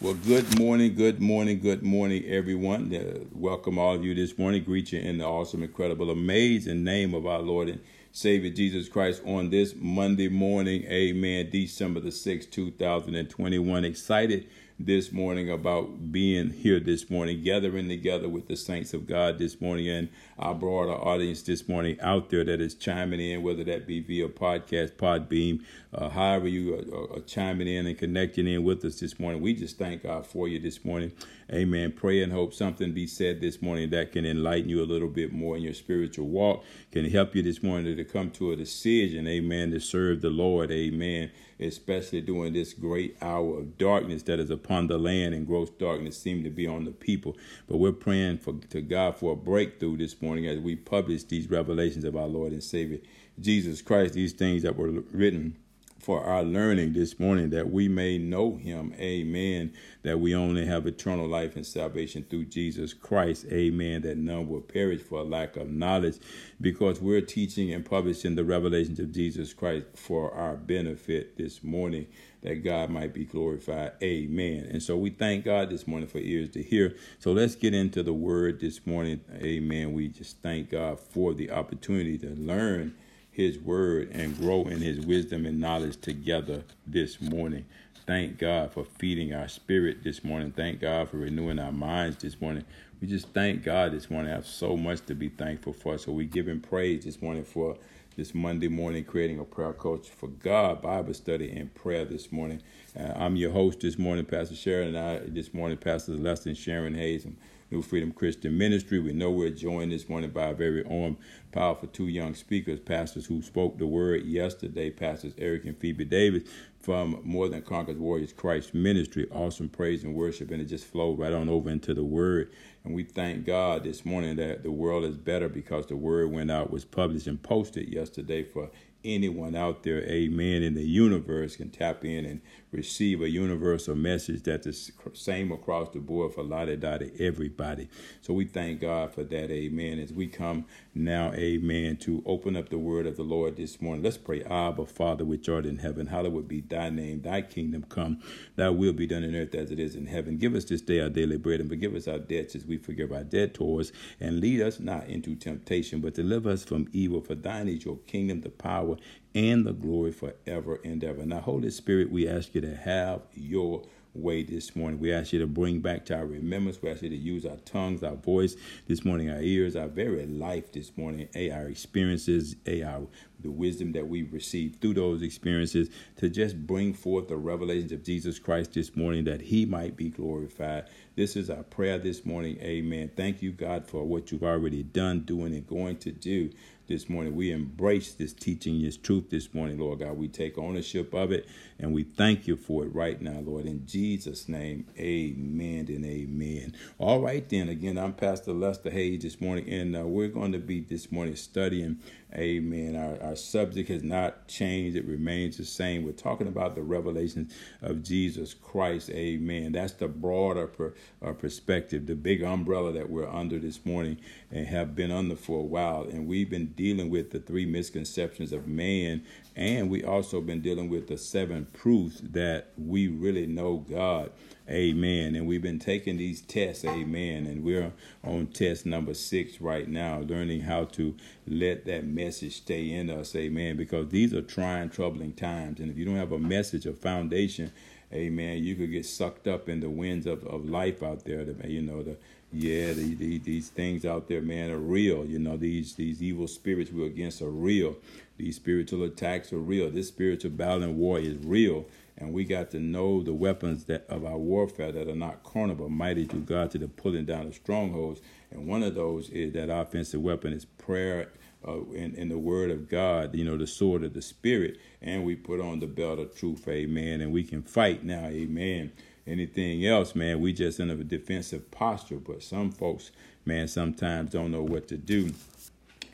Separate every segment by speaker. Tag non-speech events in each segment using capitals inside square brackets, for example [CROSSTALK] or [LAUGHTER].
Speaker 1: Well, good morning, good morning, good morning, everyone. Uh, welcome all of you this morning. Greet you in the awesome, incredible, amazing name of our Lord and Savior Jesus Christ on this Monday morning. Amen. December the 6th, 2021. Excited this morning about being here this morning, gathering together with the saints of God this morning and our broader audience this morning out there that is chiming in, whether that be via podcast, Podbean, uh, however you are, are, chiming in and connecting in with us this morning. We just thank God for you this morning. Amen. Pray and hope something be said this morning that can enlighten you a little bit more in your spiritual walk, can help you this morning to come to a decision, amen, to serve the Lord, amen, especially during this great hour of darkness that is upon the land and gross darkness seem to be on the people. But we're praying for to God for a breakthrough this morning as we publish these revelations of our Lord and Savior Jesus Christ, these things that were written for our learning this morning that we may know him. Amen. That we only have eternal life and salvation through Jesus Christ. Amen. That none will perish for lack of knowledge because we're teaching and publishing the revelations of Jesus Christ for our benefit this morning that God might be glorified. Amen. And so we thank God this morning for ears to hear. So let's get into the word this morning. Amen. We just thank God for the opportunity to learn his word and grow in his wisdom and knowledge together this morning. Thank God for feeding our spirit this morning. Thank God for renewing our minds this morning. We just thank God this morning. I have so much to be thankful for. So we give him praise this morning for this Monday morning, creating a prayer culture for God, Bible study, and prayer this morning. Uh, I'm your host this morning, Pastor Sharon, and I this morning, Pastor Lester Sharon Hayes. New Freedom Christian Ministry. We know we're joined this morning by a very own powerful two young speakers, pastors who spoke the word yesterday, Pastors Eric and Phoebe Davis from More Than Conquerors Warriors Christ Ministry. Awesome praise and worship, and it just flowed right on over into the word. And we thank God this morning that the world is better because the word went out, was published and posted yesterday for anyone out there, amen, in the universe can tap in and receive a universal message that's the same across the board for la da everybody. So we thank God for that, amen. As we come now, amen, to open up the word of the Lord this morning. Let's pray, Abba, Father, which art in heaven, hallowed be thy name, thy kingdom come, thy will be done in earth as it is in heaven. Give us this day our daily bread and forgive us our debts as we forgive our debtors, and lead us not into temptation, but deliver us from evil. For thine is your kingdom, the power, and the glory forever and ever. Now, Holy Spirit, we ask you to have your way this morning. We ask you to bring back to our remembrance. We ask you to use our tongues, our voice this morning, our ears, our very life this morning, a our experiences, a our the wisdom that we received through those experiences to just bring forth the revelations of Jesus Christ this morning that he might be glorified. This is our prayer this morning. Amen. Thank you, God, for what you've already done, doing, and going to do this morning. We embrace this teaching, this truth this morning, Lord God. We take ownership of it and we thank you for it right now, Lord. In Jesus' name, amen and amen. All right, then. Again, I'm Pastor Lester Hayes this morning, and uh, we're going to be this morning studying Amen. Our, our subject has not changed. It remains the same. We're talking about the revelations of Jesus Christ. Amen. That's the broader per, uh, perspective, the big umbrella that we're under this morning and have been under for a while. And we've been dealing with the three misconceptions of man. And we also been dealing with the seven proofs that we really know God. Amen. And we've been taking these tests. Amen. And we're on test number six right now, learning how to let that message stay in us. Amen. Because these are trying, troubling times. And if you don't have a message, a foundation, amen, you could get sucked up in the winds of, of life out there. The, you know, the yeah, the, the, these things out there, man, are real. You know, these these evil spirits we're against are real. These spiritual attacks are real. This spiritual battle and war is real and we got to know the weapons that of our warfare that are not carnal but mighty through God to the pulling down of strongholds. And one of those is that offensive weapon is prayer uh, in, in the word of God, you know, the sword of the spirit, and we put on the belt of truth, amen, and we can fight now, amen. Anything else, man, we just in a defensive posture, but some folks, man, sometimes don't know what to do.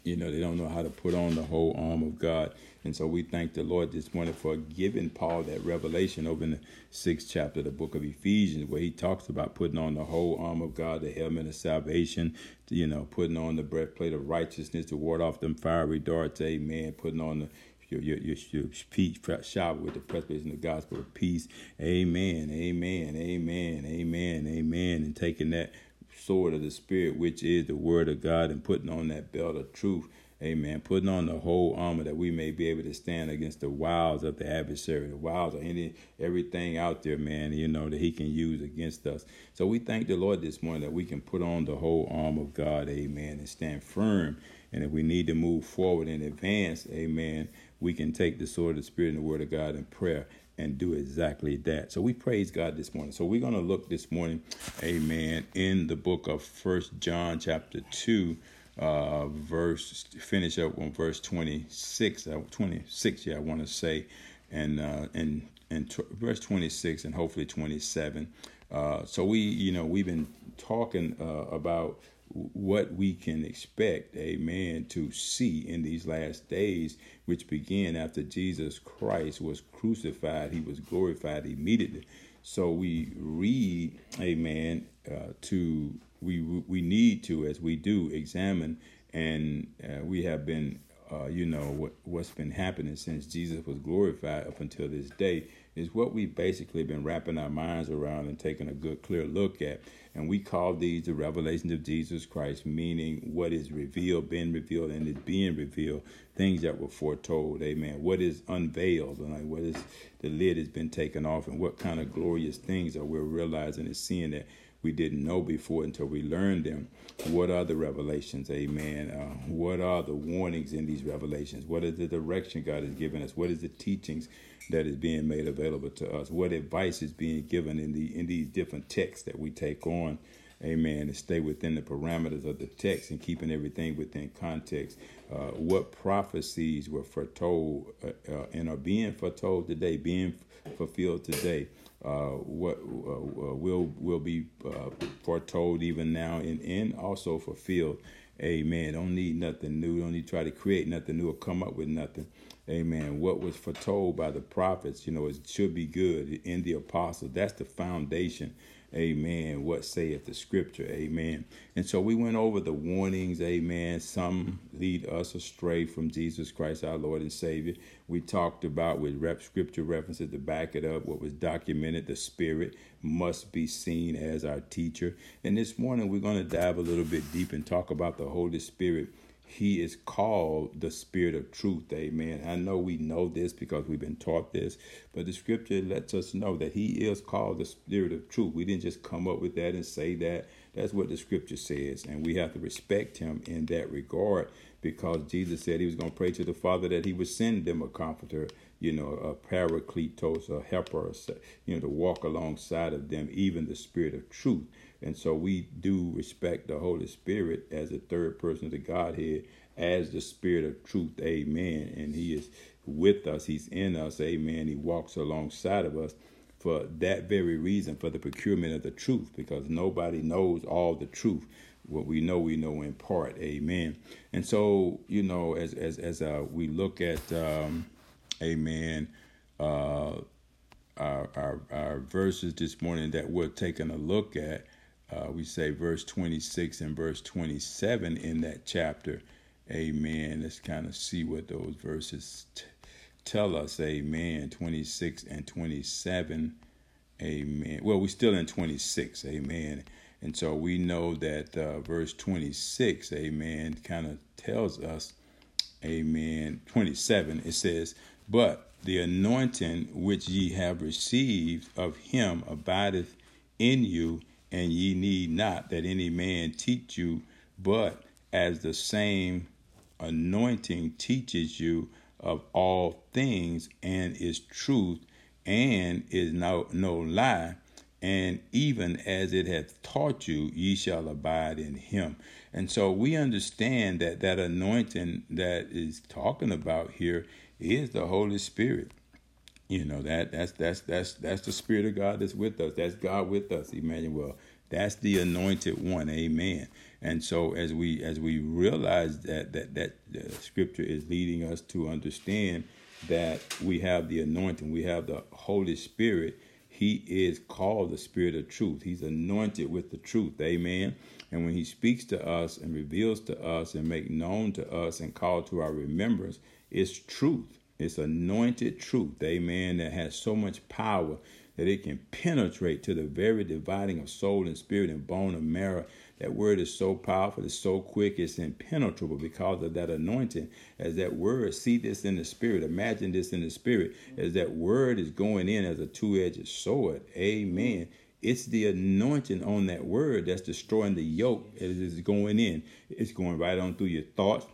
Speaker 1: You know, they don't know how to put on the whole arm of God. And so we thank the Lord this morning for giving Paul that revelation over in the sixth chapter of the book of Ephesians, where he talks about putting on the whole arm of God, the helmet of salvation, you know, putting on the breastplate of righteousness to ward off them fiery darts, amen, putting on the your your, your, your peace shower with the presentation of the gospel of peace. Amen. Amen. Amen. Amen. Amen. And taking that sword of the spirit, which is the word of God, and putting on that belt of truth Amen. Putting on the whole armor that we may be able to stand against the wiles of the adversary, the wiles of any everything out there, man, you know, that he can use against us. So we thank the Lord this morning that we can put on the whole armor of God, amen, and stand firm. And if we need to move forward and advance, amen, we can take the sword of the Spirit and the word of God in prayer and do exactly that. So we praise God this morning. So we're going to look this morning, amen, in the book of First John chapter 2 uh, verse, finish up on verse 26, uh, 26, yeah, I want to say, and, uh, and, and t- verse 26 and hopefully 27. Uh, so we, you know, we've been talking uh, about what we can expect, amen, to see in these last days, which began after Jesus Christ was crucified. He was glorified immediately. So we read, amen, uh, to we we need to, as we do, examine, and uh, we have been, uh, you know, what what's been happening since Jesus was glorified up until this day is what we've basically been wrapping our minds around and taking a good, clear look at. And we call these the revelations of Jesus Christ, meaning what is revealed, been revealed, and is being revealed, things that were foretold. Amen. What is unveiled, like what is the lid has been taken off, and what kind of glorious things are we realizing and seeing that we didn't know before until we learned them. What are the revelations? Amen. Uh, what are the warnings in these revelations? What is the direction God has given us? What is the teachings that is being made available to us? What advice is being given in the in these different texts that we take on? Amen. To stay within the parameters of the text and keeping everything within context. Uh, what prophecies were foretold uh, uh and are being foretold today, being fulfilled today? Uh, what uh, uh, will will be foretold even now and, and also fulfilled. Amen. Don't need nothing new. Don't need to try to create nothing new or come up with nothing. Amen. What was foretold by the prophets, you know, it should be good in the apostles. That's the foundation Amen. What saith the scripture? Amen. And so we went over the warnings. Amen. Some lead us astray from Jesus Christ, our Lord and Savior. We talked about with rep scripture references to back it up, what was documented. The Spirit must be seen as our teacher. And this morning we're going to dive a little bit deep and talk about the Holy Spirit he is called the spirit of truth amen. I know we know this because we've been taught this but the scripture lets us know that he is called the spirit of truth. We didn't just come up with that and say that. That's what the scripture says and we have to respect him in that regard because jesus said he was going to pray to the father that he would send them a comforter you know a paracletos a helper you know to walk alongside of them even the spirit of truth and so we do respect the Holy Spirit as a third person of the Godhead, as the Spirit of truth. Amen. And He is with us, He's in us. Amen. He walks alongside of us for that very reason, for the procurement of the truth, because nobody knows all the truth. What we know, we know in part. Amen. And so, you know, as as as uh, we look at, um, Amen. Uh, our, our, our verses this morning that we're taking a look at uh, we say verse 26 and verse 27 in that chapter. Amen. Let's kind of see what those verses t- tell us. Amen. 26 and 27. Amen. Well, we're still in 26. Amen. And so we know that uh, verse 26, amen, kind of tells us, amen, 27, it says, But the anointing which ye have received of him abideth in you and ye need not that any man teach you, but as the same anointing teaches you of all things and is truth and is no, no lie, and even as it hath taught you, ye shall abide in him. And so we understand that that anointing that is talking about here is the Holy Spirit. You know that that's that's that's that's the Spirit of God that's with us. That's God with us, Emmanuel. That's the anointed one. Amen. And so as we as we realize that that that the scripture is leading us to understand that we have the anointing, we have the Holy Spirit. He is called the Spirit of truth. He's anointed with the truth. Amen. And when he speaks to us and reveals to us and make known to us and call to our remembrance, it's truth. It's anointed truth, amen, that has so much power that it can penetrate to the very dividing of soul and spirit and bone and marrow. That word is so powerful, it's so quick, it's impenetrable because of that anointing. As that word, see this in the spirit, imagine this in the spirit, as that word is going in as a two edged sword. Amen. It's the anointing on that word that's destroying the yoke as it's going in. It's going right on through your thoughts,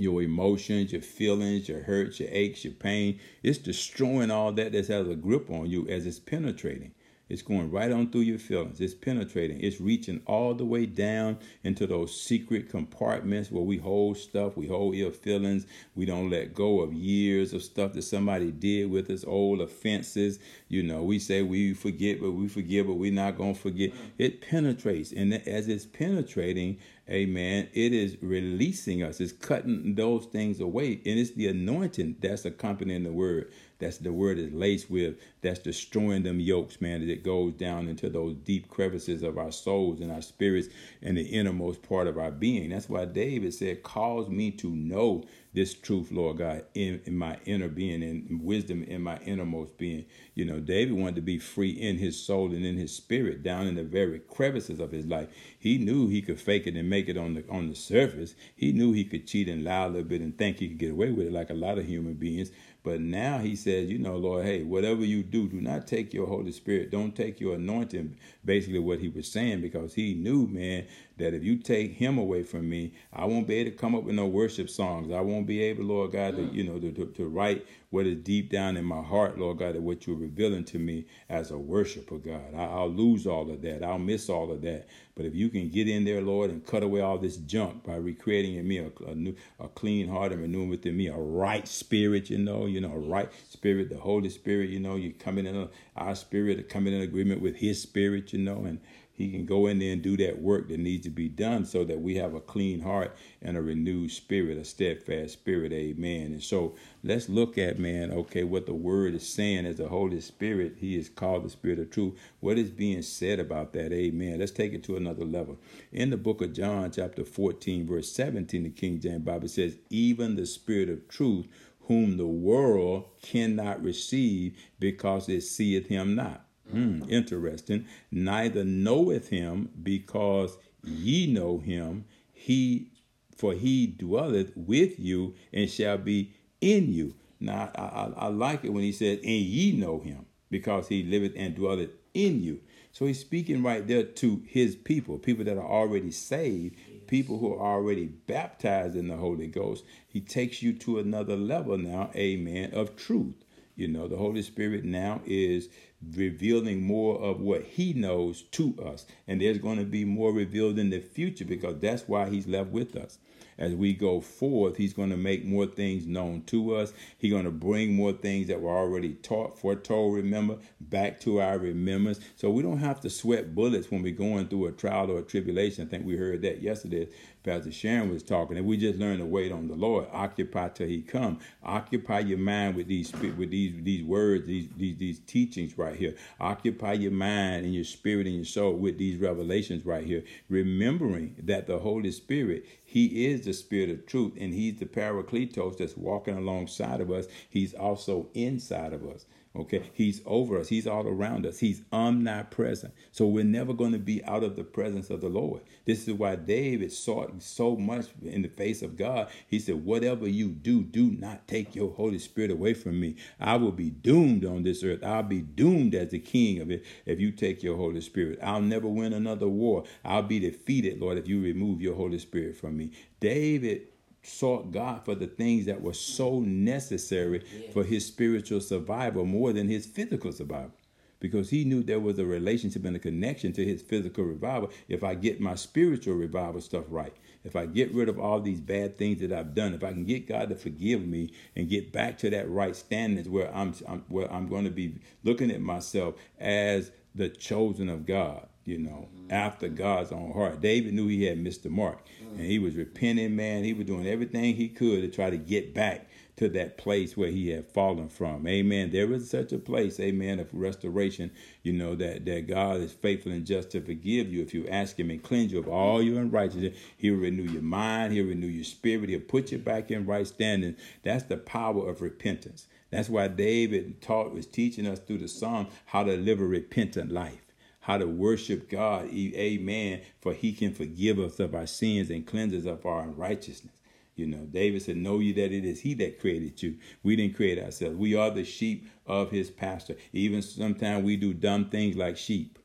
Speaker 1: your emotions, your feelings, your hurts, your aches, your pain. It's destroying all that that has a grip on you as it's penetrating. It's going right on through your feelings. It's penetrating. It's reaching all the way down into those secret compartments where we hold stuff. We hold ill feelings. We don't let go of years of stuff that somebody did with us, old offenses. You know, we say we forget, but we forgive, but we're not going to forget. It penetrates. And as it's penetrating, amen, it is releasing us. It's cutting those things away. And it's the anointing that's accompanying the word. That's the word is laced with. That's destroying them yokes, man. As it goes down into those deep crevices of our souls and our spirits and the innermost part of our being. That's why David said, "Cause me to know this truth, Lord God, in, in my inner being and wisdom in my innermost being." You know, David wanted to be free in his soul and in his spirit, down in the very crevices of his life. He knew he could fake it and make it on the on the surface. He knew he could cheat and lie a little bit and think he could get away with it, like a lot of human beings. But now he says, you know, Lord, hey, whatever you do, do not take your Holy Spirit. Don't take your anointing, basically what he was saying, because he knew, man, that if you take him away from me, I won't be able to come up with no worship songs. I won't be able, Lord God, to, mm. you know, to, to, to write what is deep down in my heart, Lord God, that what you're revealing to me as a worshiper, God. I, will lose all of that. I'll miss all of that. But if you can get in there, Lord, and cut away all this junk by recreating in me a, a new, a clean heart and renewing within me a right spirit, you know, you know, a right spirit, the Holy Spirit, you know, you coming in, our spirit coming in agreement with His spirit, you know, and he can go in there and do that work that needs to be done so that we have a clean heart and a renewed spirit, a steadfast spirit. Amen. And so let's look at, man, okay, what the word is saying as the Holy Spirit. He is called the Spirit of truth. What is being said about that? Amen. Let's take it to another level. In the book of John, chapter 14, verse 17, the King James Bible says, Even the Spirit of truth, whom the world cannot receive because it seeth him not Hmm, interesting. Neither knoweth him because ye know him. He for he dwelleth with you and shall be in you. Now I, I, I like it when he says, and ye know him, because he liveth and dwelleth in you. So he's speaking right there to his people, people that are already saved, people who are already baptized in the Holy Ghost. He takes you to another level now, amen, of truth. You know, the Holy Spirit now is revealing more of what he knows to us. And there's going to be more revealed in the future because that's why he's left with us. As we go forth, he's going to make more things known to us. He's going to bring more things that were already taught, foretold, remember, back to our remembrance. So we don't have to sweat bullets when we're going through a trial or a tribulation. I think we heard that yesterday. Pastor Sharon was talking, and we just learned to wait on the Lord. Occupy till He come. Occupy your mind with these with these these words, these these these teachings right here. Occupy your mind and your spirit and your soul with these revelations right here. Remembering that the Holy Spirit, He is the Spirit of truth, and He's the Paracletos that's walking alongside of us. He's also inside of us. Okay, he's over us. He's all around us. He's omnipresent. So we're never going to be out of the presence of the Lord. This is why David sought so much in the face of God. He said, Whatever you do, do not take your Holy Spirit away from me. I will be doomed on this earth. I'll be doomed as the king of it if you take your Holy Spirit. I'll never win another war. I'll be defeated, Lord, if you remove your Holy Spirit from me. David sought God for the things that were so necessary for his spiritual survival more than his physical survival. Because he knew there was a relationship and a connection to his physical revival if I get my spiritual revival stuff right. If I get rid of all these bad things that I've done, if I can get God to forgive me and get back to that right standards where I'm, I'm where I'm going to be looking at myself as the chosen of God you know, mm-hmm. after God's own heart. David knew he had missed the mark, mm-hmm. and he was repenting, man. He was doing everything he could to try to get back to that place where he had fallen from. Amen. There is such a place, amen, of restoration, you know, that, that God is faithful and just to forgive you if you ask him and cleanse you of all your unrighteousness. He'll renew your mind, he'll renew your spirit, he'll put you back in right standing. That's the power of repentance. That's why David taught was teaching us through the Psalm how to live a repentant life how to worship God. Amen. For he can forgive us of our sins and cleanse us of our unrighteousness. You know, David said, Know you that it is he that created you. We didn't create ourselves. We are the sheep of his pasture. Even sometimes we do dumb things like sheep.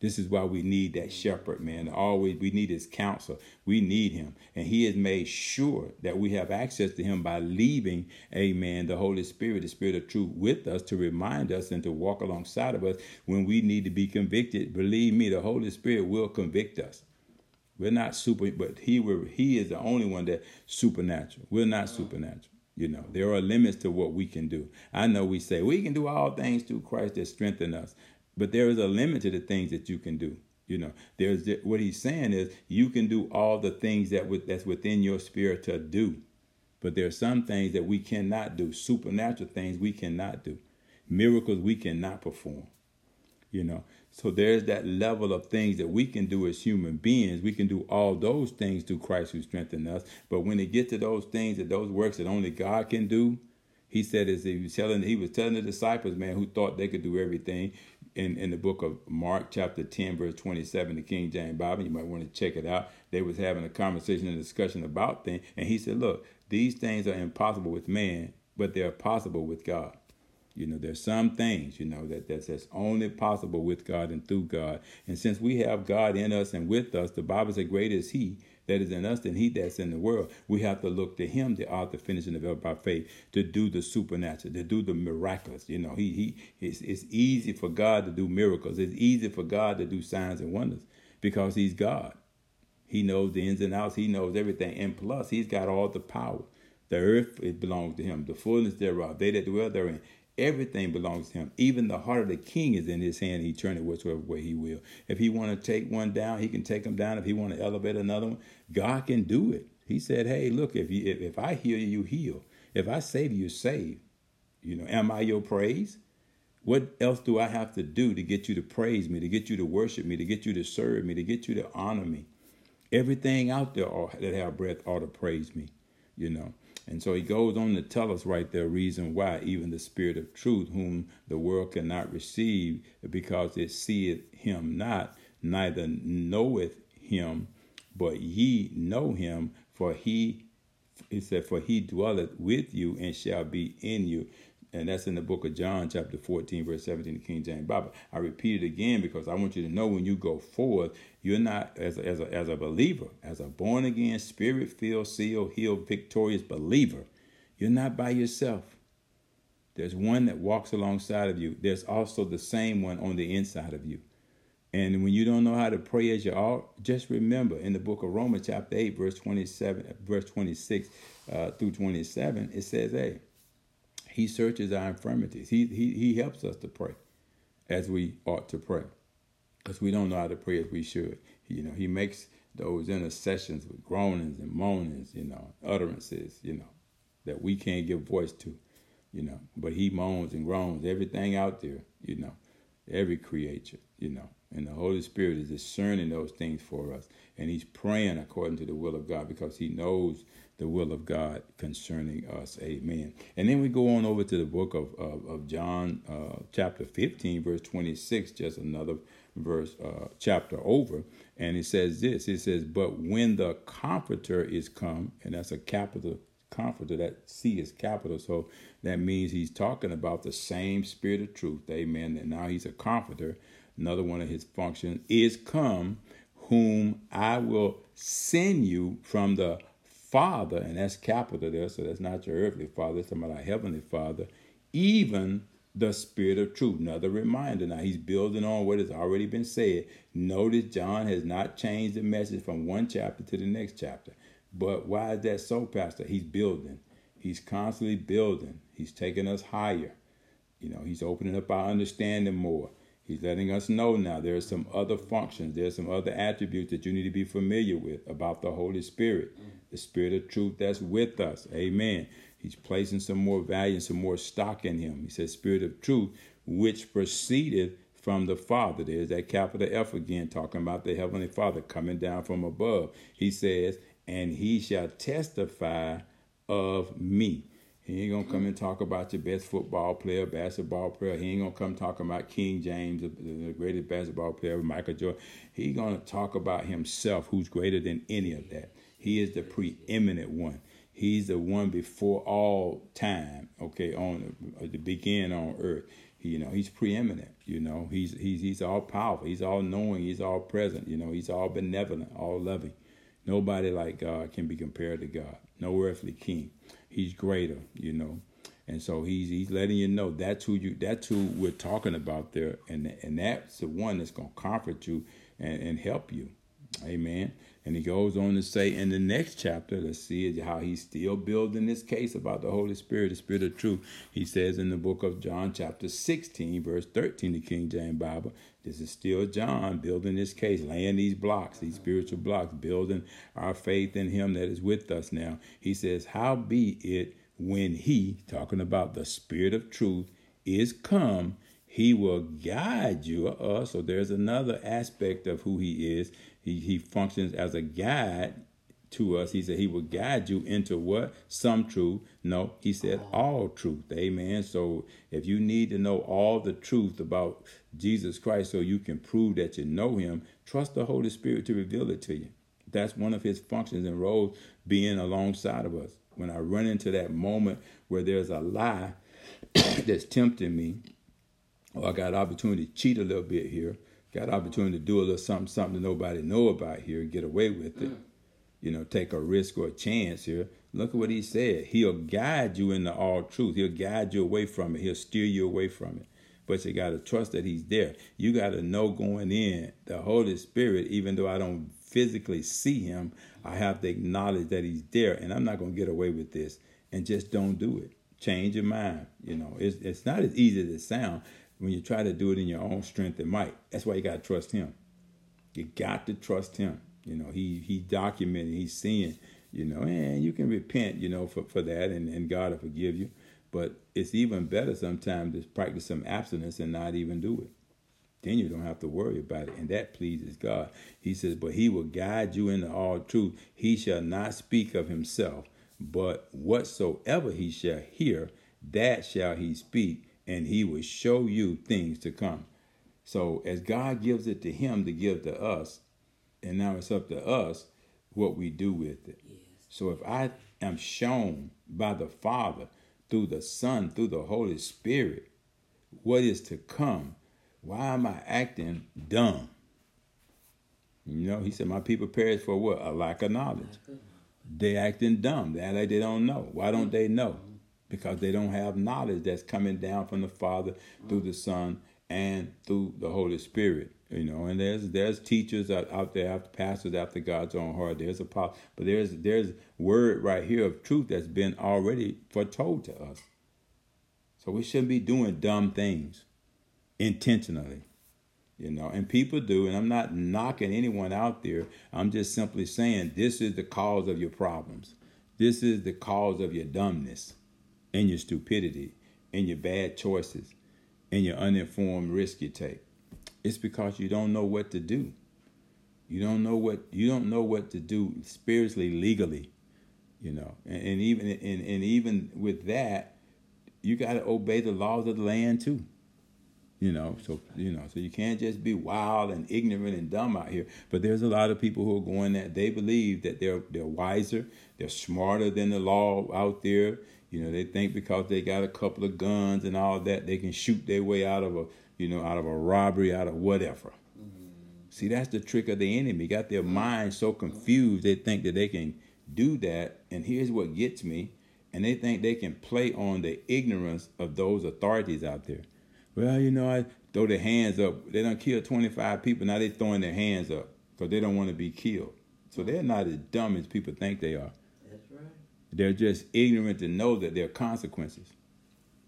Speaker 1: This is why we need that shepherd, man. Always, we need his counsel. We need him. And he has made sure that we have access to him by leaving, amen, the Holy Spirit, the Spirit of truth with us to remind us and to walk alongside of us when we need to be convicted. Believe me, the Holy Spirit will convict us. We're not super, but he will, he is the only one that supernatural. We're not supernatural. You know, there are limits to what we can do. I know we say we can do all things through Christ that strengthen us, but there is a limit to the things that you can do. You know, there's what he's saying is you can do all the things that with, that's within your spirit to do, but there are some things that we cannot do. Supernatural things we cannot do. Miracles we cannot perform. You know, so there's that level of things that we can do as human beings. We can do all those things through Christ who strengthened us. But when it gets to those things that those works that only God can do, he said as he was telling he was telling the disciples, man, who thought they could do everything. In, in the book of Mark, chapter 10, verse 27, the King James Bible, you might want to check it out. They was having a conversation and discussion about things, and he said, Look, these things are impossible with man, but they're possible with God. You know, there's some things, you know, that that's, that's only possible with God and through God. And since we have God in us and with us, the Bible says, Great is He that is in us than He that's in the world. We have to look to Him, the author, finishing the by faith, to do the supernatural, to do the miraculous. You know, He He it's, it's easy for God to do miracles. It's easy for God to do signs and wonders because He's God. He knows the ins and outs. He knows everything. And plus, He's got all the power. The earth, it belongs to Him. The fullness thereof, they that dwell therein. Everything belongs to him. Even the heart of the king is in his hand. He turn it whatsoever way he will. If he want to take one down, he can take them down. If he want to elevate another one, God can do it. He said, "Hey, look, if you if, if I heal you, you heal. If I save you save. You know, am I your praise? What else do I have to do to get you to praise me, to get you to worship me, to get you to serve me, to get you to honor me? Everything out there that have breath ought to praise me. You know." And so he goes on to tell us right there reason why even the spirit of truth, whom the world cannot receive, because it seeth him not, neither knoweth him, but ye know him, for he he said, For he dwelleth with you and shall be in you and that's in the book of John, chapter 14, verse 17, the King James Bible. I repeat it again because I want you to know when you go forward, you're not as a, as a, as a believer, as a born again, spirit filled, sealed, healed, victorious believer. You're not by yourself. There's one that walks alongside of you. There's also the same one on the inside of you. And when you don't know how to pray as you ought, just remember in the book of Romans, chapter 8, verse 27, verse 26 uh, through 27, it says, Hey, he searches our infirmities. He, he, he helps us to pray as we ought to pray because we don't know how to pray as we should. You know, he makes those intercessions with groanings and moanings, you know, utterances, you know, that we can't give voice to, you know. But he moans and groans everything out there, you know, every creature, you know. And the Holy Spirit is discerning those things for us. And he's praying according to the will of God because he knows the will of God concerning us. Amen. And then we go on over to the book of, of, of John, uh, chapter 15, verse 26, just another verse, uh, chapter over. And it says this it says, But when the Comforter is come, and that's a capital comforter, that C is capital. So that means he's talking about the same spirit of truth. Amen. And now he's a comforter. Another one of his functions is come, whom I will send you from the Father, and that's capital there, so that's not your earthly father, it's about our heavenly Father, even the Spirit of truth. Another reminder. Now he's building on what has already been said. Notice John has not changed the message from one chapter to the next chapter. But why is that so, Pastor? He's building. He's constantly building. He's taking us higher. You know, he's opening up our understanding more. He's letting us know now there are some other functions, there's some other attributes that you need to be familiar with about the Holy Spirit, the Spirit of truth that's with us. Amen. He's placing some more value, and some more stock in him. He says, Spirit of truth, which proceeded from the Father. There's that capital F again, talking about the Heavenly Father coming down from above. He says, and he shall testify of me. He ain't gonna come and talk about your best football player, basketball player. He ain't gonna come talking about King James, the greatest basketball player, Michael Jordan. He gonna talk about himself, who's greater than any of that. He is the preeminent one. He's the one before all time. Okay, on uh, the begin on earth. you know, he's preeminent. You know, he's he's he's all powerful. He's all knowing. He's all present. You know, he's all benevolent, all loving. Nobody like God can be compared to God. No earthly king he's greater, you know. And so he's he's letting you know that's who you that's who we're talking about there, and and that's the one that's gonna comfort you and, and help you. Amen. And he goes on to say in the next chapter, let's see how he's still building this case about the Holy Spirit, the Spirit of truth. He says in the book of John, chapter 16, verse 13, the King James Bible, this is still John building this case, laying these blocks, these spiritual blocks, building our faith in him that is with us now. He says, How be it when he, talking about the Spirit of truth, is come, he will guide you. Uh, so there's another aspect of who he is. He, he functions as a guide to us. He said he will guide you into what? Some truth. No, he said all truth. Amen. So if you need to know all the truth about Jesus Christ so you can prove that you know him, trust the Holy Spirit to reveal it to you. That's one of his functions and roles being alongside of us. When I run into that moment where there's a lie [COUGHS] that's tempting me, or I got an opportunity to cheat a little bit here, got opportunity to do a little something, something that nobody know about here, get away with it. Mm you know, take a risk or a chance here. Look at what he said. He'll guide you into all truth. He'll guide you away from it. He'll steer you away from it. But you got to trust that he's there. You got to know going in the Holy Spirit, even though I don't physically see him, I have to acknowledge that he's there. And I'm not going to get away with this. And just don't do it. Change your mind. You know, it's, it's not as easy as it sounds when you try to do it in your own strength and might. That's why you got to trust him. You got to trust him. You know, he he documented, he's seeing, you know, and you can repent, you know, for, for that and, and God will forgive you. But it's even better sometimes to practice some abstinence and not even do it. Then you don't have to worry about it. And that pleases God. He says, But he will guide you into all truth. He shall not speak of himself, but whatsoever he shall hear, that shall he speak, and he will show you things to come. So as God gives it to him to give to us, and now it's up to us what we do with it. Yes. So if I am shown by the Father through the Son, through the Holy Spirit, what is to come, why am I acting dumb? You know, he said, My people perish for what? A lack of knowledge. They acting dumb. They act like they don't know. Why don't they know? Because they don't have knowledge that's coming down from the Father through the Son and through the Holy Spirit. You know, and there's there's teachers out, out there, after pastors after God's own heart. There's a but there's there's word right here of truth that's been already foretold to us. So we shouldn't be doing dumb things intentionally. You know, and people do, and I'm not knocking anyone out there. I'm just simply saying this is the cause of your problems. This is the cause of your dumbness and your stupidity and your bad choices and your uninformed risk you take. It's because you don't know what to do. You don't know what you don't know what to do spiritually, legally, you know. And, and even and, and even with that, you got to obey the laws of the land too. You know, so you know, so you can't just be wild and ignorant and dumb out here. But there's a lot of people who are going that they believe that they're they're wiser, they're smarter than the law out there. You know, they think because they got a couple of guns and all that, they can shoot their way out of a you know, out of a robbery, out of whatever. Mm-hmm. See, that's the trick of the enemy. Got their mind so confused they think that they can do that. And here's what gets me. And they think they can play on the ignorance of those authorities out there. Well, you know, I throw their hands up. They don't kill 25 people. Now they're throwing their hands up because they don't want to be killed. So they're not as dumb as people think they are. They're just ignorant to know that there are consequences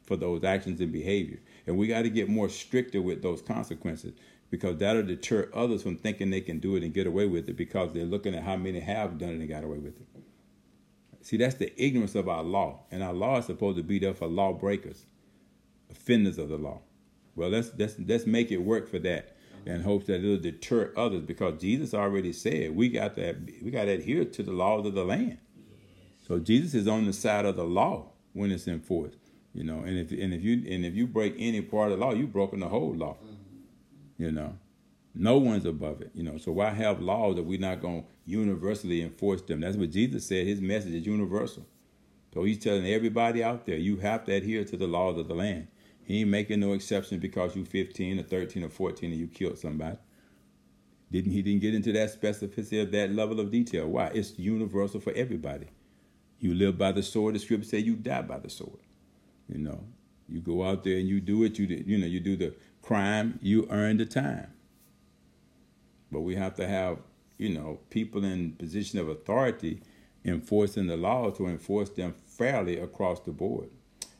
Speaker 1: for those actions and behavior. And we got to get more stricter with those consequences because that'll deter others from thinking they can do it and get away with it because they're looking at how many have done it and got away with it. See, that's the ignorance of our law. And our law is supposed to be there for lawbreakers, offenders of the law. Well, let's let's let's make it work for that and hopes that it'll deter others because Jesus already said we got to we got to adhere to the laws of the land. So Jesus is on the side of the law when it's enforced, you know. And if and if you and if you break any part of the law, you've broken the whole law, you know. No one's above it, you know. So why have laws that we're not going to universally enforce them? That's what Jesus said. His message is universal. So he's telling everybody out there, you have to adhere to the laws of the land. He ain't making no exception because you 15 or 13 or 14 and you killed somebody. Didn't he didn't get into that specificity of that level of detail? Why? It's universal for everybody. You live by the sword. The scripture say you die by the sword. You know, you go out there and you do it. You you know you do the crime. You earn the time. But we have to have you know people in position of authority enforcing the law to enforce them fairly across the board.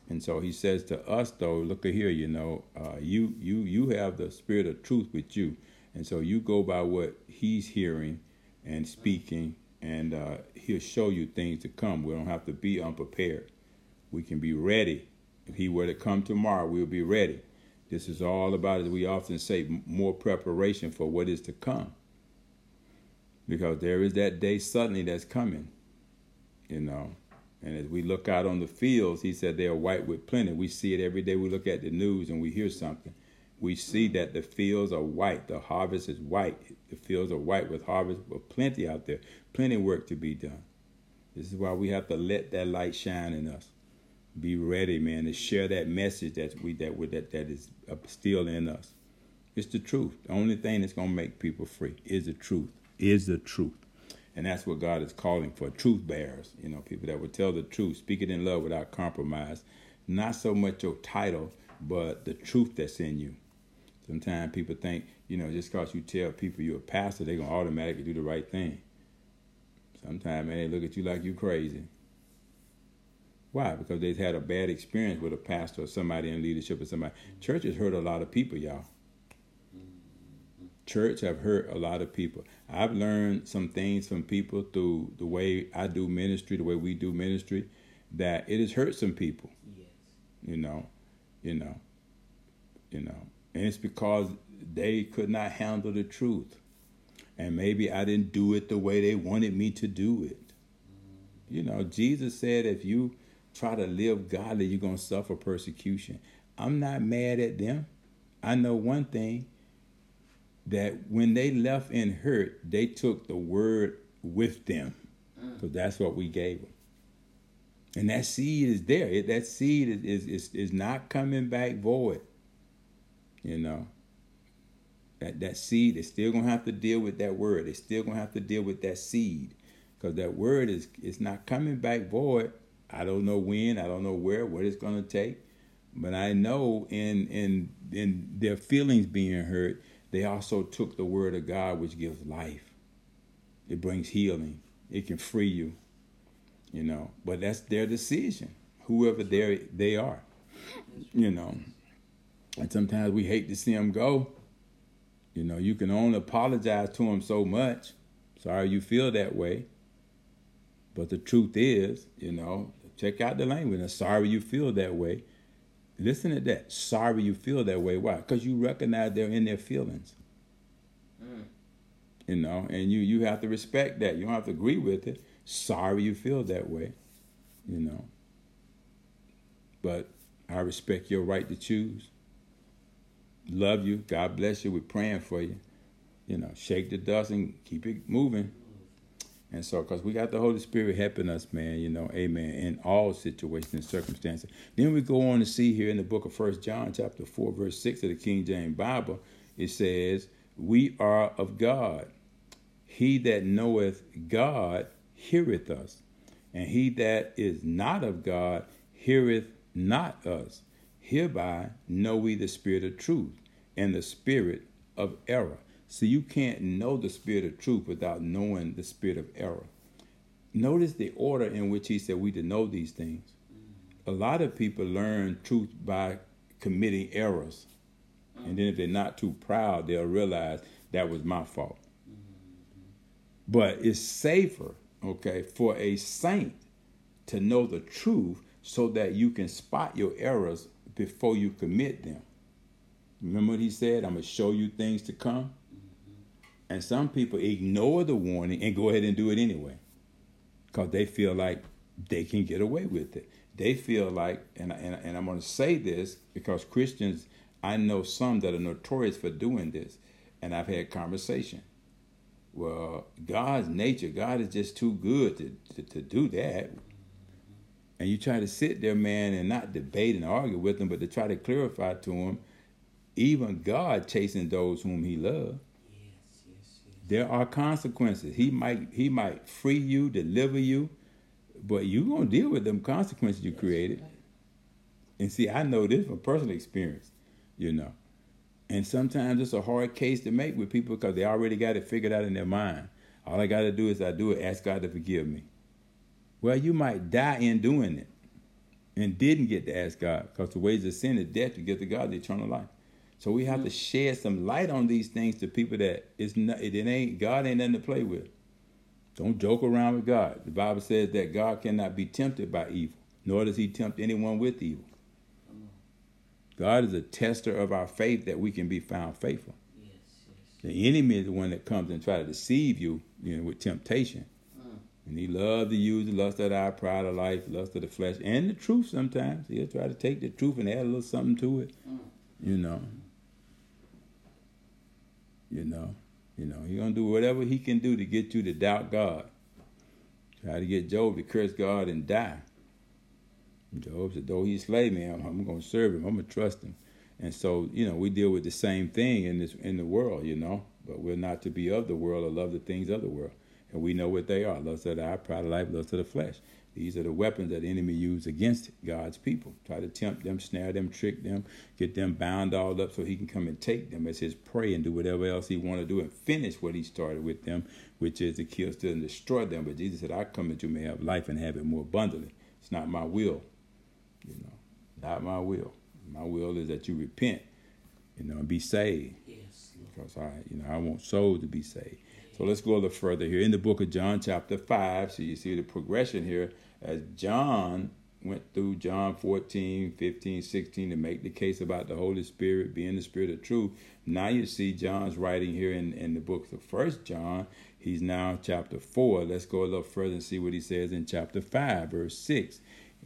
Speaker 1: And so he says to us, though, look here, you know, uh, you you you have the spirit of truth with you, and so you go by what he's hearing and speaking, and uh, he'll show you things to come. We don't have to be unprepared. We can be ready. If he were to come tomorrow, we'll be ready. This is all about, as we often say, more preparation for what is to come. Because there is that day suddenly that's coming, you know. And as we look out on the fields, he said they are white with plenty. We see it every day. We look at the news and we hear something. We see that the fields are white. The harvest is white. The fields are white with harvest, with plenty out there. Plenty work to be done. This is why we have to let that light shine in us. Be ready, man, to share that message that we that that that is still in us. It's the truth. The only thing that's gonna make people free is the truth. Is the truth. And that's what God is calling for truth bearers, you know, people that will tell the truth, speak it in love without compromise. Not so much your title, but the truth that's in you. Sometimes people think, you know, just because you tell people you're a pastor, they're going to automatically do the right thing. Sometimes, man, they look at you like you crazy. Why? Because they've had a bad experience with a pastor or somebody in leadership or somebody. Churches hurt a lot of people, y'all church have hurt a lot of people. I've learned some things from people through the way I do ministry, the way we do ministry, that it has hurt some people. Yes. You know, you know, you know, and it's because they could not handle the truth, and maybe I didn't do it the way they wanted me to do it. You know, Jesus said, if you try to live godly, you're gonna suffer persecution. I'm not mad at them. I know one thing that when they left in hurt, they took the word with them. Because mm. that's what we gave them. And that seed is there. It, that seed is, is, is, is not coming back void. You know. That, that seed is still going to have to deal with that word. It's still going to have to deal with that seed. Because that word is, is not coming back void. I don't know when, I don't know where, what it's going to take. But I know in in in their feelings being hurt, they also took the word of God, which gives life. It brings healing. It can free you, you know. But that's their decision, whoever they they are, you know. And sometimes we hate to see them go. You know, you can only apologize to them so much. Sorry you feel that way. But the truth is, you know, check out the language. And sorry you feel that way. Listen to that. Sorry you feel that way. Why? Because you recognize they're in their feelings. Mm. You know, and you you have to respect that. You don't have to agree with it. Sorry you feel that way. You know. But I respect your right to choose. Love you. God bless you. We're praying for you. You know, shake the dust and keep it moving. And so, because we got the Holy Spirit helping us, man, you know, amen, in all situations and circumstances. Then we go on to see here in the book of First John, chapter 4, verse 6 of the King James Bible, it says, We are of God. He that knoweth God heareth us, and he that is not of God heareth not us. Hereby know we the spirit of truth and the spirit of error. So you can't know the spirit of truth without knowing the spirit of error. Notice the order in which he said we to know these things. A lot of people learn truth by committing errors. And then if they're not too proud, they'll realize that was my fault. But it's safer, okay, for a saint to know the truth so that you can spot your errors before you commit them. Remember what he said? I'm going to show you things to come. Mm-hmm. And some people ignore the warning and go ahead and do it anyway because they feel like they can get away with it. They feel like, and, and, and I'm going to say this because Christians, I know some that are notorious for doing this, and I've had conversation. Well, God's nature, God is just too good to, to, to do that. And you try to sit there, man, and not debate and argue with them, but to try to clarify to them, even God chasing those whom He loves. There are consequences. He might He might free you, deliver you, but you're gonna deal with them consequences you created. And see, I know this from personal experience, you know. And sometimes it's a hard case to make with people because they already got it figured out in their mind. All I got to do is I do it, ask God to forgive me. Well, you might die in doing it and didn't get to ask God because the wages of sin is death to get to God the eternal life. So we have to mm-hmm. shed some light on these things to people that it's not, it ain't God ain't nothing to play with. Don't joke around with God. The Bible says that God cannot be tempted by evil, nor does He tempt anyone with evil. Mm-hmm. God is a tester of our faith that we can be found faithful. Yes, yes. The enemy is the one that comes and try to deceive you, you know, with temptation. And he loves to use the lust of our pride of life, lust of the flesh, and the truth sometimes. He'll try to take the truth and add a little something to it. Mm. You know. You know. You know, he's gonna do whatever he can do to get you to doubt God. Try to get Job to curse God and die. Job said, though he slay me, I'm, I'm going to serve him. I'm going to trust him. And so, you know, we deal with the same thing in this in the world, you know, but we're not to be of the world or love the things of the world. And we know what they are: lust of the eye, pride of life, lust of the flesh. These are the weapons that the enemy use against God's people. Try to tempt them, snare them, trick them, get them bound all up so he can come and take them as his prey and do whatever else he want to do and finish what he started with them, which is to kill, steal, and destroy them. But Jesus said, I come that you may have life and have it more abundantly. It's not my will you know, not my will. My will is that you repent, you know, and be saved. Yes. Because I, you know, I want souls to be saved. Let's go a little further here in the book of John, chapter five. So you see the progression here as John went through John 14, 15, 16 to make the case about the Holy Spirit being the Spirit of truth. Now you see John's writing here in, in the book of First John. He's now chapter 4. Let's go a little further and see what he says in chapter 5, verse 6.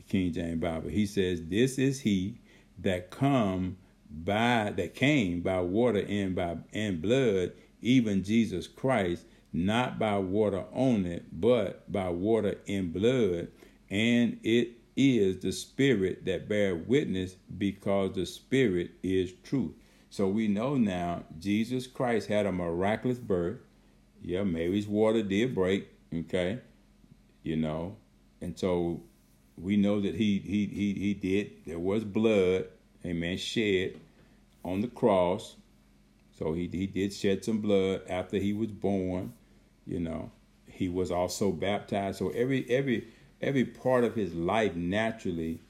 Speaker 1: King James Bible. He says, This is he that come by that came by water and by and blood, even Jesus Christ, not by water only, but by water and blood, and it is the spirit that bear witness because the spirit is truth. So we know now Jesus Christ had a miraculous birth. Yeah, Mary's water did break, okay? You know, and so we know that he he he he did. There was blood, amen, shed on the cross. So he he did shed some blood after he was born. You know, he was also baptized. So every every every part of his life naturally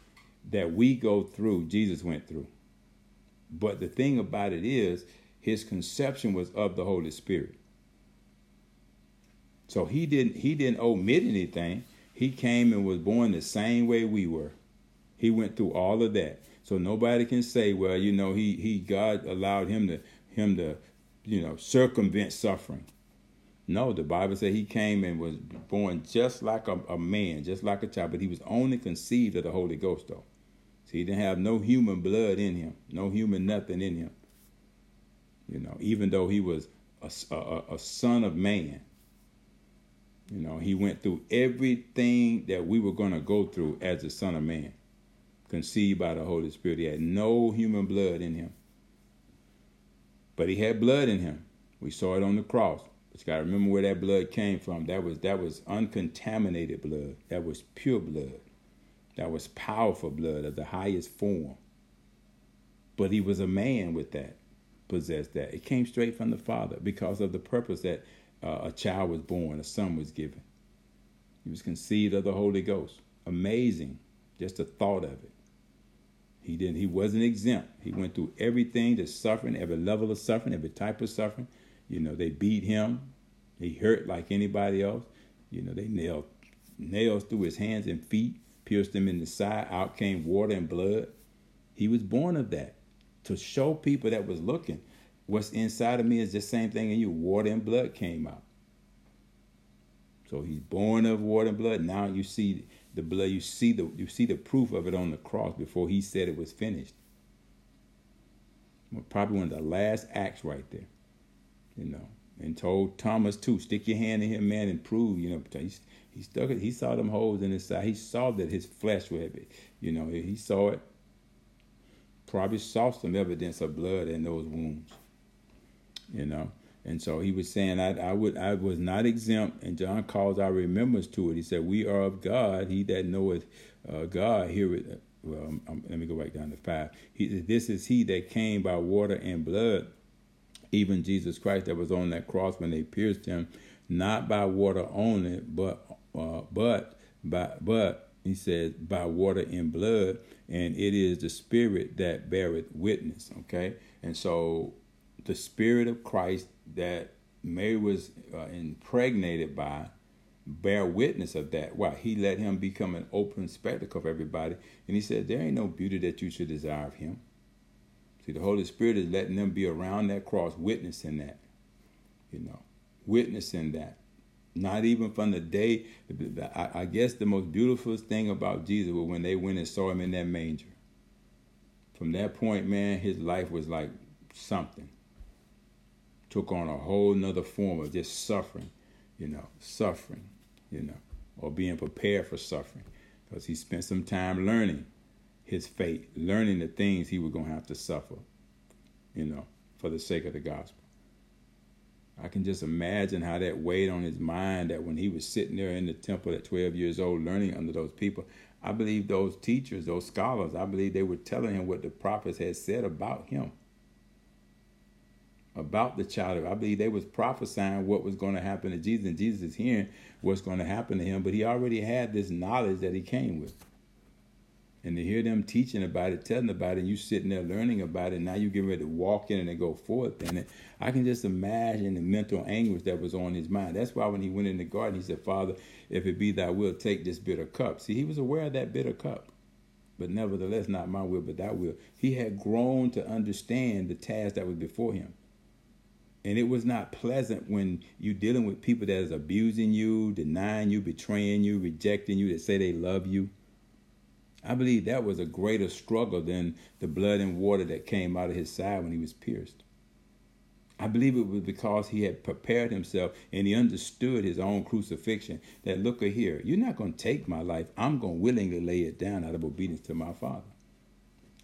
Speaker 1: that we go through, Jesus went through. But the thing about it is, his conception was of the Holy Spirit. So he didn't he didn't omit anything. He came and was born the same way we were. He went through all of that. So nobody can say, well, you know, he he God allowed him to him to, you know, circumvent suffering. No, the Bible said he came and was born just like a, a man, just like a child, but he was only conceived of the Holy Ghost, though. So he didn't have no human blood in him, no human nothing in him. You know, even though he was a, a, a son of man, you know, he went through everything that we were going to go through as a Son of Man, conceived by the Holy Spirit. He had no human blood in him. But he had blood in him. We saw it on the cross. But you got to remember where that blood came from. That was that was uncontaminated blood. That was pure blood. That was powerful blood of the highest form. But he was a man with that, possessed that. It came straight from the Father because of the purpose that uh, a child was born, a son was given. He was conceived of the Holy Ghost. Amazing, just the thought of it. He didn't. He wasn't exempt. He went through everything, the suffering, every level of suffering, every type of suffering. You know, they beat him. He hurt like anybody else. You know, they nailed nails through his hands and feet, pierced him in the side, out came water and blood. He was born of that to show people that was looking what's inside of me is the same thing in you. Water and blood came out. So he's born of water and blood. Now you see the blood. You see the you see the proof of it on the cross before he said it was finished. Probably one of the last acts right there, you know. And told Thomas too, stick your hand in him, man, and prove. You know, he, he stuck it. He saw them holes in his side. He saw that his flesh was, you know, he saw it. Probably saw some evidence of blood in those wounds you know. And so he was saying, I, I would, I was not exempt. And John calls our remembrance to it. He said, "We are of God. He that knoweth uh, God heareth." Well, let me go back down to five. He, this is he that came by water and blood, even Jesus Christ that was on that cross when they pierced him, not by water only, but uh, but by but he says by water and blood, and it is the Spirit that beareth witness. Okay, and so the Spirit of Christ that Mary was uh, impregnated by bear witness of that. Why? He let him become an open spectacle for everybody. And he said, There ain't no beauty that you should desire of him. See, the Holy Spirit is letting them be around that cross, witnessing that. You know, witnessing that. Not even from the day, I guess the most beautiful thing about Jesus was when they went and saw him in that manger. From that point, man, his life was like something took on a whole nother form of just suffering, you know, suffering, you know, or being prepared for suffering. Because he spent some time learning his fate, learning the things he was going to have to suffer, you know, for the sake of the gospel. I can just imagine how that weighed on his mind that when he was sitting there in the temple at 12 years old learning under those people, I believe those teachers, those scholars, I believe they were telling him what the prophets had said about him about the child. I believe they was prophesying what was going to happen to Jesus, and Jesus is hearing what's going to happen to him. But he already had this knowledge that he came with. And to hear them teaching about it, telling about it, and you sitting there learning about it, now you get ready to walk in and go forth in it. I can just imagine the mental anguish that was on his mind. That's why when he went in the garden, he said, Father, if it be thy will, take this bitter cup. See, he was aware of that bitter cup. But nevertheless, not my will, but thy will. He had grown to understand the task that was before him. And it was not pleasant when you're dealing with people that is abusing you, denying you, betraying you, rejecting you, that say they love you. I believe that was a greater struggle than the blood and water that came out of his side when he was pierced. I believe it was because he had prepared himself and he understood his own crucifixion. That look here, you're not going to take my life. I'm going to willingly lay it down out of obedience to my Father.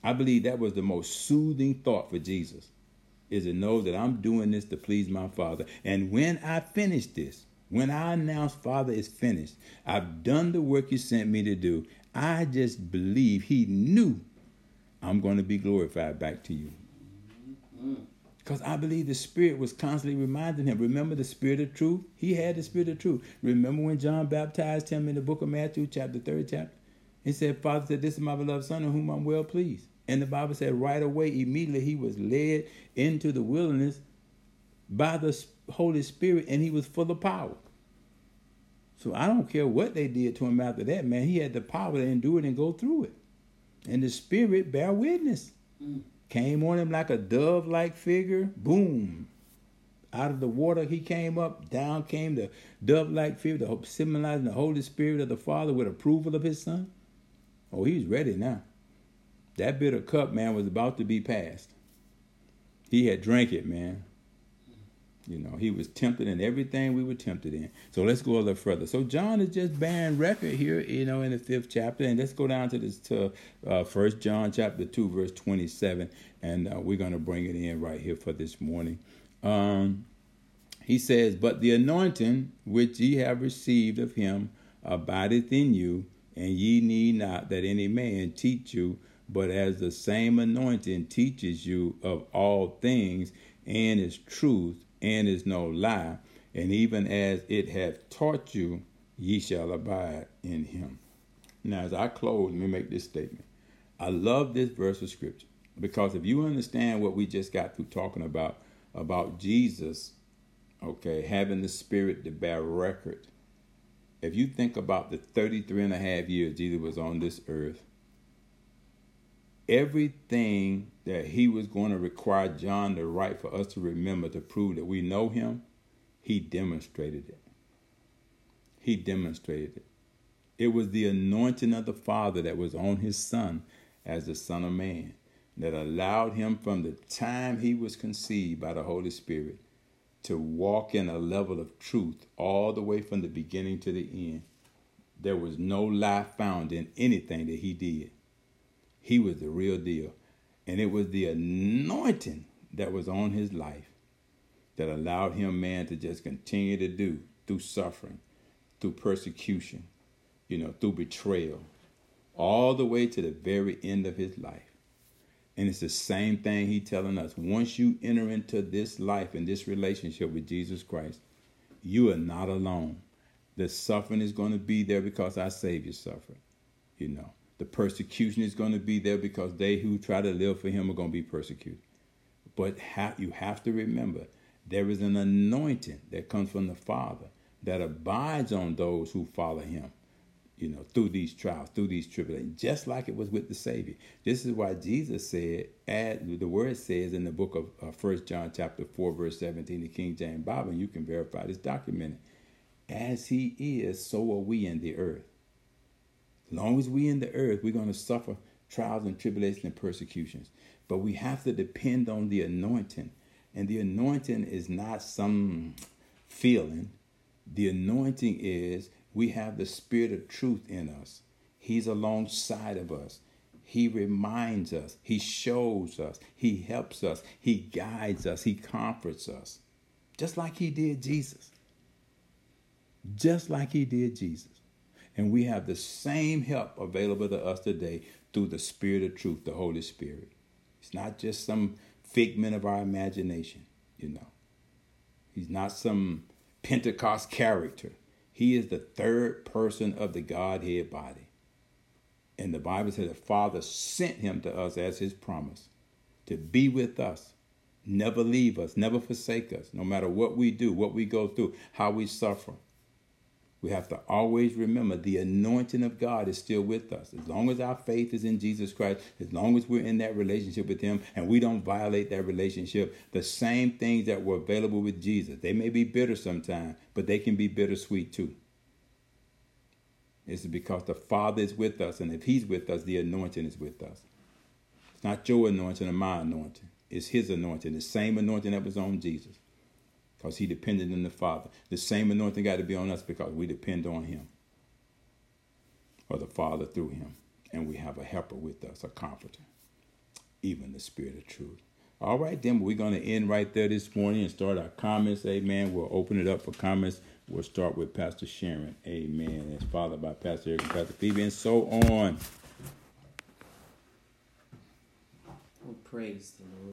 Speaker 1: I believe that was the most soothing thought for Jesus is to know that I'm doing this to please my Father. And when I finish this, when I announce, Father, is finished, I've done the work you sent me to do, I just believe He knew I'm going to be glorified back to you. Because I believe the Spirit was constantly reminding him. Remember the Spirit of truth? He had the Spirit of truth. Remember when John baptized him in the book of Matthew, chapter 30, chapter? He said, Father said, This is my beloved Son in whom I'm well pleased. And the Bible said right away, immediately he was led into the wilderness by the Holy Spirit and he was full of power. So I don't care what they did to him after that, man. He had the power to endure it and go through it. And the Spirit bear witness. Mm. Came on him like a dove like figure. Boom. Out of the water he came up. Down came the dove like figure, symbolizing the Holy Spirit of the Father with approval of his Son. Oh, he's ready now. That bitter cup, man, was about to be passed. He had drank it, man. You know, he was tempted in everything we were tempted in. So let's go a little further. So John is just bearing record here, you know, in the fifth chapter, and let's go down to this to uh, First John chapter two, verse twenty-seven, and uh, we're going to bring it in right here for this morning. Um, he says, "But the anointing which ye have received of him abideth in you, and ye need not that any man teach you." But as the same anointing teaches you of all things and is truth and is no lie, and even as it hath taught you, ye shall abide in him. Now, as I close, let me make this statement. I love this verse of scripture because if you understand what we just got through talking about, about Jesus, okay, having the Spirit to bear record if you think about the 33 and a half years Jesus was on this earth, everything that he was going to require John to write for us to remember to prove that we know him, he demonstrated it. He demonstrated it. It was the anointing of the Father that was on his Son as the Son of Man that allowed him from the time he was conceived by the Holy Spirit to walk in a level of truth all the way from the beginning to the end. There was no lie found in anything that he did. He was the real deal. And it was the anointing that was on his life that allowed him, man, to just continue to do through suffering, through persecution, you know, through betrayal, all the way to the very end of his life. And it's the same thing he telling us. Once you enter into this life and this relationship with Jesus Christ, you are not alone. The suffering is going to be there because our Savior suffered. You know, the persecution is going to be there because they who try to live for Him are going to be persecuted. But ha- you have to remember there is an anointing that comes from the Father that abides on those who follow Him you know, through these trials, through these tribulations, just like it was with the Savior. This is why Jesus said, add, the word says in the book of uh, First John chapter 4, verse 17, the King James Bible, and you can verify this documented. As he is, so are we in the earth. Long as we in the earth, we're going to suffer trials and tribulations and persecutions. But we have to depend on the anointing. And the anointing is not some feeling. The anointing is we have the Spirit of truth in us. He's alongside of us. He reminds us. He shows us. He helps us. He guides us. He comforts us. Just like He did Jesus. Just like He did Jesus. And we have the same help available to us today through the Spirit of truth, the Holy Spirit. It's not just some figment of our imagination, you know. He's not some Pentecost character. He is the third person of the Godhead body. And the Bible says the Father sent him to us as his promise to be with us, never leave us, never forsake us, no matter what we do, what we go through, how we suffer. We have to always remember the anointing of God is still with us. As long as our faith is in Jesus Christ, as long as we're in that relationship with Him and we don't violate that relationship, the same things that were available with Jesus, they may be bitter sometimes, but they can be bittersweet too. It's because the Father is with us, and if He's with us, the anointing is with us. It's not your anointing or my anointing, it's His anointing, the same anointing that was on Jesus because he depended on the Father. The same anointing got to be on us because we depend on him or the Father through him. And we have a helper with us, a comforter, even the Spirit of truth. All right, then we're going to end right there this morning and start our comments. Amen. We'll open it up for comments. We'll start with Pastor Sharon. Amen. It's followed by Pastor Eric and Pastor Phoebe and so on.
Speaker 2: Well, praise the Lord.